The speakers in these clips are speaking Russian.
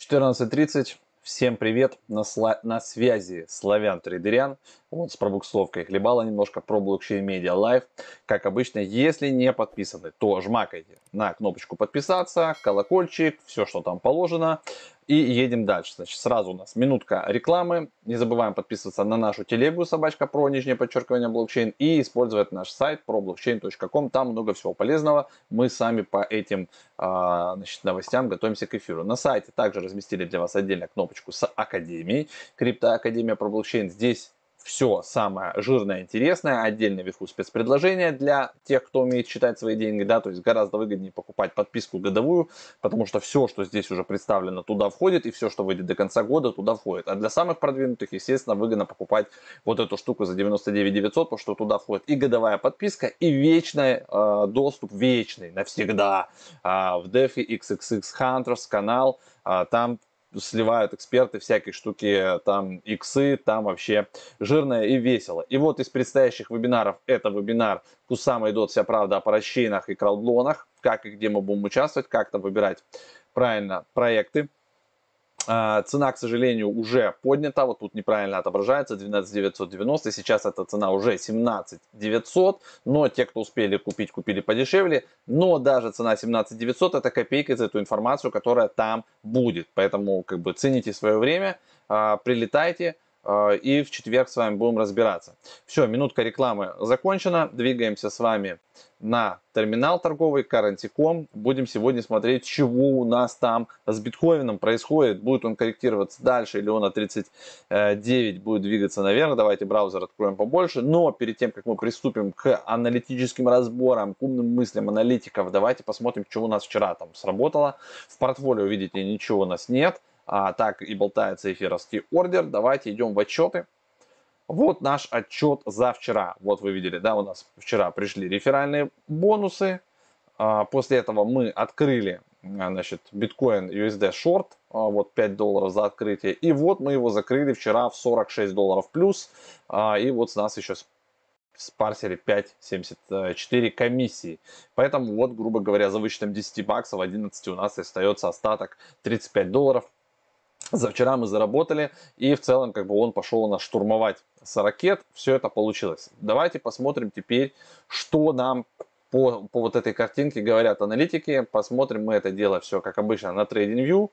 14.30. Всем привет, на, сла- на связи Славян Трейдерян, вот с пробуксовкой хлебала немножко ProBlockchain Media Live. Как обычно, если не подписаны, то жмакайте на кнопочку подписаться, колокольчик, все, что там положено. И едем дальше. Значит, сразу у нас минутка рекламы. Не забываем подписываться на нашу телегу собачка pro нижнее подчеркивание блокчейн и использовать наш сайт problockchain.com. Там много всего полезного. Мы сами по этим а, значит, новостям готовимся к эфиру. На сайте также разместили для вас отдельно кнопочку с Академией. Криптоакадемия про блокчейн. Здесь все самое жирное, интересное, отдельно вверху спецпредложения для тех, кто умеет считать свои деньги, да, то есть гораздо выгоднее покупать подписку годовую, потому что все, что здесь уже представлено, туда входит, и все, что выйдет до конца года, туда входит. А для самых продвинутых, естественно, выгодно покупать вот эту штуку за 99 900, потому что туда входит и годовая подписка, и вечный э, доступ, вечный, навсегда, э, в DeFi XXX Hunters канал, э, там сливают эксперты всякие штуки, там иксы, там вообще жирное и весело. И вот из предстоящих вебинаров это вебинар Кусама идут вся правда о парачейнах и краудлонах, как и где мы будем участвовать, как там выбирать правильно проекты. А, цена, к сожалению, уже поднята, вот тут неправильно отображается, 12 990, сейчас эта цена уже 17 900, но те, кто успели купить, купили подешевле, но даже цена 17 900 это копейка за эту информацию, которая там будет, поэтому как бы цените свое время, а, прилетайте, и в четверг с вами будем разбираться. Все, минутка рекламы закончена. Двигаемся с вами на терминал торговый Currency.com. Будем сегодня смотреть, чего у нас там с биткоином происходит. Будет он корректироваться дальше или он на 39 будет двигаться наверх. Давайте браузер откроем побольше. Но перед тем, как мы приступим к аналитическим разборам, к умным мыслям аналитиков, давайте посмотрим, что у нас вчера там сработало. В портфолио, видите, ничего у нас нет а, так и болтается эфировский ордер. Давайте идем в отчеты. Вот наш отчет за вчера. Вот вы видели, да, у нас вчера пришли реферальные бонусы. А, после этого мы открыли, а, значит, биткоин USD short, а, вот 5 долларов за открытие. И вот мы его закрыли вчера в 46 долларов плюс. А, и вот с нас еще спарсили 5,74 комиссии. Поэтому вот, грубо говоря, за вычетом 10 баксов 11 у нас остается остаток 35 долларов. За вчера мы заработали, и в целом как бы он пошел нас штурмовать с ракет. Все это получилось. Давайте посмотрим теперь, что нам по, по вот этой картинке говорят аналитики. Посмотрим мы это дело все, как обычно, на TradingView.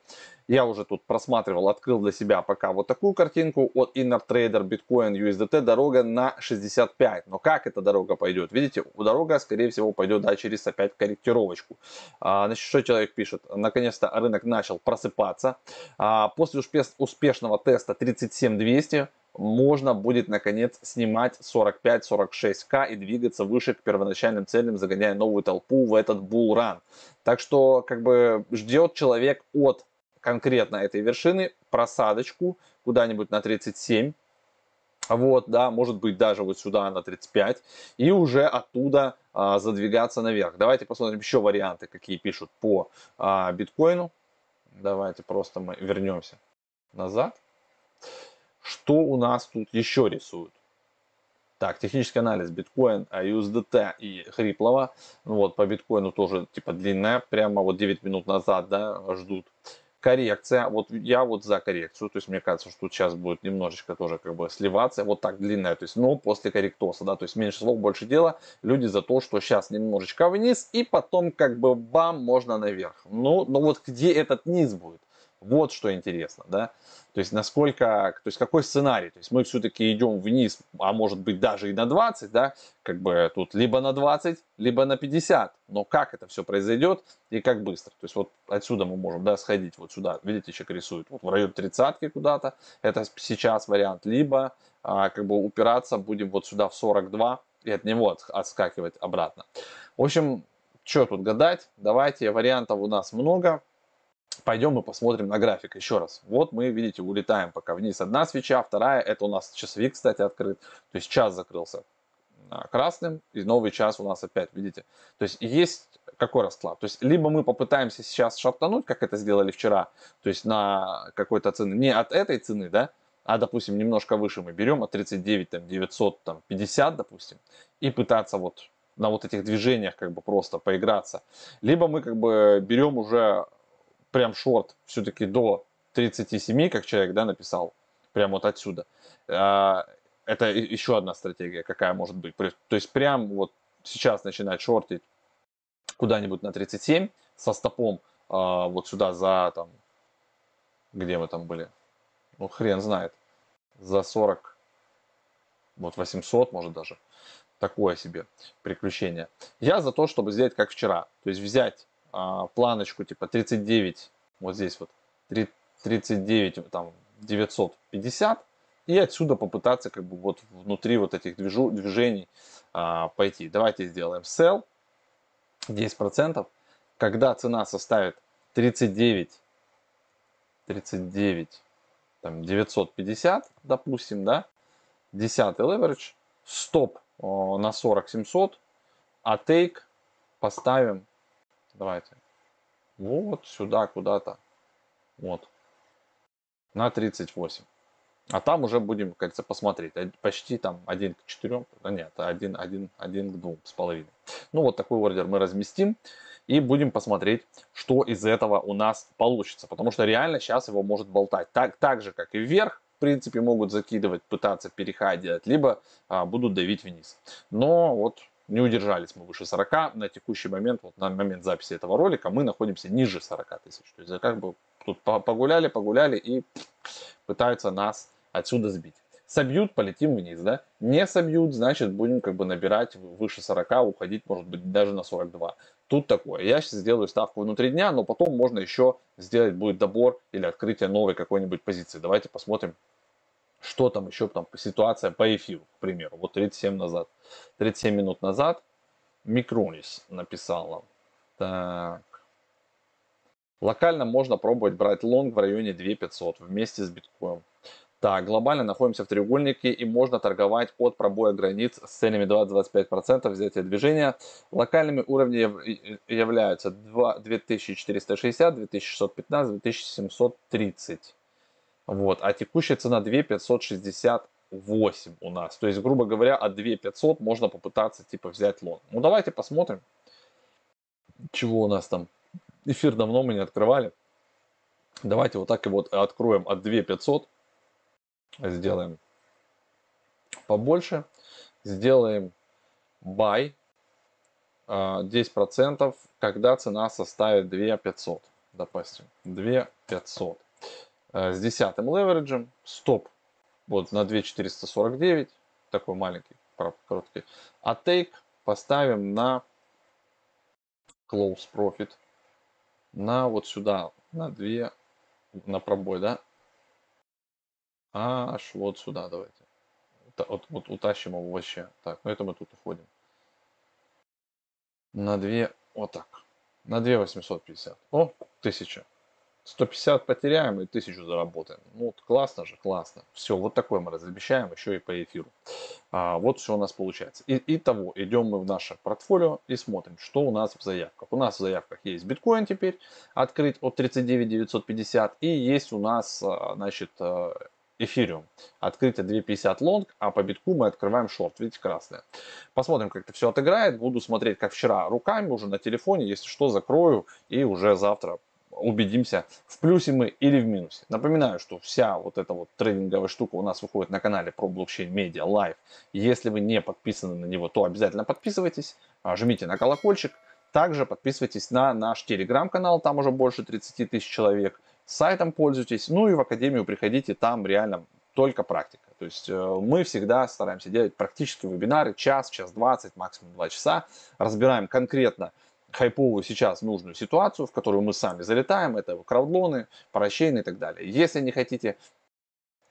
Я уже тут просматривал, открыл для себя пока вот такую картинку от Inner Trader Bitcoin USDT. Дорога на 65. Но как эта дорога пойдет? Видите, у дорога, скорее всего, пойдет да, через опять корректировочку. А, значит, что человек пишет? Наконец-то рынок начал просыпаться. А, после успешного теста 37200 можно будет наконец снимать 45-46к и двигаться выше к первоначальным целям, загоняя новую толпу в этот булран. Так что как бы ждет человек от конкретно этой вершины просадочку куда-нибудь на 37, вот, да, может быть даже вот сюда на 35, и уже оттуда а, задвигаться наверх. Давайте посмотрим еще варианты, какие пишут по а, биткоину. Давайте просто мы вернемся назад. Что у нас тут еще рисуют? Так, технический анализ биткоин, USDT и хриплого. Ну вот, по биткоину тоже типа длинная, прямо вот 9 минут назад, да, ждут. Коррекция, вот я вот за коррекцию, то есть мне кажется, что сейчас будет немножечко тоже как бы сливаться, вот так длинная, то есть, но после корректоса, да, то есть меньше слов, больше дела, люди за то, что сейчас немножечко вниз и потом как бы бам, можно наверх. Ну, но вот где этот низ будет? Вот что интересно, да. То есть насколько, то есть какой сценарий, то есть мы все-таки идем вниз, а может быть даже и на 20, да, как бы тут либо на 20, либо на 50, но как это все произойдет и как быстро, то есть вот отсюда мы можем, да, сходить вот сюда, видите, человек рисует, вот в район тридцатки куда-то, это сейчас вариант, либо а, как бы упираться будем вот сюда в 42 и от него отскакивать обратно. В общем, что тут гадать, давайте, вариантов у нас много, Пойдем и посмотрим на график еще раз. Вот мы, видите, улетаем пока вниз. Одна свеча, вторая, это у нас часовик, кстати, открыт. То есть час закрылся а, красным, и новый час у нас опять, видите. То есть есть какой расклад? То есть либо мы попытаемся сейчас шартануть, как это сделали вчера, то есть на какой-то цены, не от этой цены, да, а, допустим, немножко выше мы берем, от 39, там, 950, допустим, и пытаться вот на вот этих движениях как бы просто поиграться. Либо мы как бы берем уже прям шорт все-таки до 37, как человек, да, написал, прямо вот отсюда. А, это еще одна стратегия, какая может быть. То есть прям вот сейчас начинать шортить куда-нибудь на 37 со стопом а, вот сюда за там, где мы там были, ну хрен знает, за 40, вот 800 может даже, такое себе приключение. Я за то, чтобы сделать как вчера, то есть взять а, планочку типа 39, вот здесь вот 39 там 950 и отсюда попытаться как бы вот внутри вот этих движу, движений а, пойти. Давайте сделаем sell 10%, когда цена составит 39, 39, там 950, допустим, да, 10 leverage, стоп на 40 700, а take поставим, давайте, вот сюда куда-то, вот, на 38. А там уже будем, говорится, посмотреть. Почти там 1 к 4, да нет, 1, 1, 1 к 2 с половиной. Ну вот такой ордер мы разместим и будем посмотреть, что из этого у нас получится. Потому что реально сейчас его может болтать. Так, так же, как и вверх, в принципе, могут закидывать, пытаться перехай делать, либо а, будут давить вниз. Но вот не удержались мы выше 40. На текущий момент, вот на момент записи этого ролика, мы находимся ниже 40 тысяч. То есть как бы тут погуляли, погуляли и пытаются нас отсюда сбить. Собьют, полетим вниз, да? Не собьют, значит будем как бы набирать выше 40, уходить может быть даже на 42. Тут такое. Я сейчас сделаю ставку внутри дня, но потом можно еще сделать будет добор или открытие новой какой-нибудь позиции. Давайте посмотрим, что там еще там ситуация по эфиру, к примеру. Вот 37 назад, 37 минут назад Микронис написал нам. Так. Локально можно пробовать брать лонг в районе 2500 вместе с биткоином. Так, глобально находимся в треугольнике и можно торговать от пробоя границ с целями 20-25% взятия движения. Локальными уровнями являются 2, 2460, 2615, 2730. Вот, а текущая цена 2568 у нас. То есть, грубо говоря, от 2500 можно попытаться типа взять лон. Ну давайте посмотрим, чего у нас там. Эфир давно мы не открывали. Давайте вот так и вот откроем от 2500 сделаем побольше, сделаем buy 10%, а, когда цена составит 2500, допустим, 2500. А, с десятым левериджем, стоп, вот на 2449, такой маленький, короткий, а take поставим на close profit, на вот сюда, на 2, на пробой, да, Аж вот сюда давайте. Вот, вот утащим его вообще. Так, ну это мы тут уходим. На 2, вот так. На 2 850. О, 1000. 150 потеряем и 1000 заработаем. Ну вот классно же, классно. Все, вот такое мы разобещаем еще и по эфиру. А, вот все у нас получается. И, итого, идем мы в наше портфолио и смотрим, что у нас в заявках. У нас в заявках есть биткоин теперь открыть от 39 950 и есть у нас, а, значит, а, эфириум. Открытие 250 лонг, а по битку мы открываем шорт. Видите, красное. Посмотрим, как это все отыграет. Буду смотреть, как вчера, руками уже на телефоне. Если что, закрою и уже завтра убедимся, в плюсе мы или в минусе. Напоминаю, что вся вот эта вот трейдинговая штука у нас выходит на канале ProBlockchain Media Live. Если вы не подписаны на него, то обязательно подписывайтесь, а, жмите на колокольчик. Также подписывайтесь на наш телеграм-канал, там уже больше 30 тысяч человек сайтом пользуйтесь, ну и в академию приходите, там реально только практика. То есть э, мы всегда стараемся делать практические вебинары, час, час 20, максимум 2 часа, разбираем конкретно хайповую сейчас нужную ситуацию, в которую мы сами залетаем, это краудлоны, парачейны и так далее. Если не хотите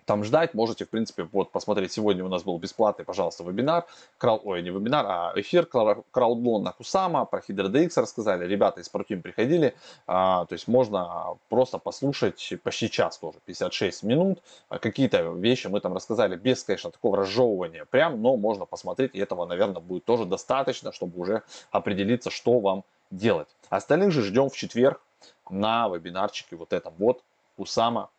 там ждать. Можете, в принципе, вот посмотреть. Сегодня у нас был бесплатный, пожалуйста, вебинар. Крау... Ой, не вебинар, а эфир краудлон на Кусама. Про HydroDX рассказали. Ребята из Протим приходили. А, то есть можно просто послушать почти час тоже, 56 минут. А какие-то вещи мы там рассказали без, конечно, такого разжевывания прям, но можно посмотреть. И этого, наверное, будет тоже достаточно, чтобы уже определиться, что вам делать. Остальных же ждем в четверг на вебинарчике вот этом вот Кусама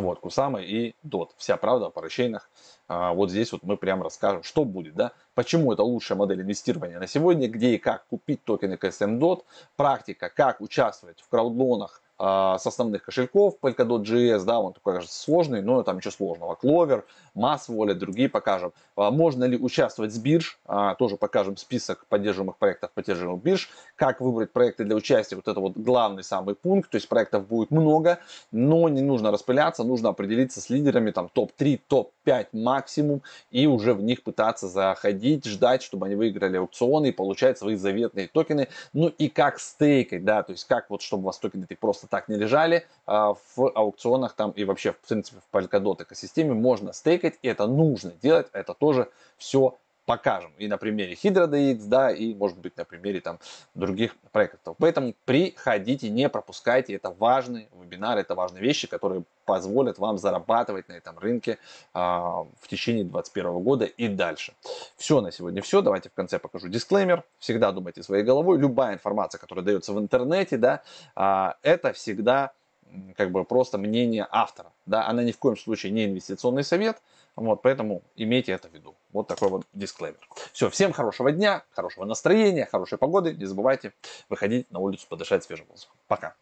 вот, Кусама и DOT. Вся правда о парачейнах. А, вот здесь вот мы прямо расскажем, что будет, да, почему это лучшая модель инвестирования на сегодня, где и как купить токены KSM DOT, практика, как участвовать в краудлонах с основных кошельков Polkadot.js, да, он такой, кажется, сложный, но там ничего сложного. Clover, Mass Wallet, другие покажем. Можно ли участвовать с бирж, тоже покажем список поддерживаемых проектов, поддерживаемых бирж. Как выбрать проекты для участия, вот это вот главный самый пункт, то есть проектов будет много, но не нужно распыляться, нужно определиться с лидерами, там топ-3, топ-5 максимум, и уже в них пытаться заходить, ждать, чтобы они выиграли аукционы и получать свои заветные токены. Ну и как стейкать, да, то есть как вот, чтобы у вас токены просто так не лежали а, в аукционах там и вообще, в принципе, в Polkadot экосистеме можно стейкать, и это нужно делать, это тоже все покажем и на примере HydroDX, да, и может быть на примере там других проектов. Поэтому приходите, не пропускайте, это важный вебинар, это важные вещи, которые позволят вам зарабатывать на этом рынке а, в течение 2021 года и дальше. Все на сегодня все. Давайте в конце покажу дисклеймер. Всегда думайте своей головой. Любая информация, которая дается в интернете, да, а, это всегда как бы просто мнение автора. Да, она ни в коем случае не инвестиционный совет. Вот, поэтому имейте это в виду. Вот такой вот дисклеймер. Все, всем хорошего дня, хорошего настроения, хорошей погоды. Не забывайте выходить на улицу, подышать свежим воздухом. Пока.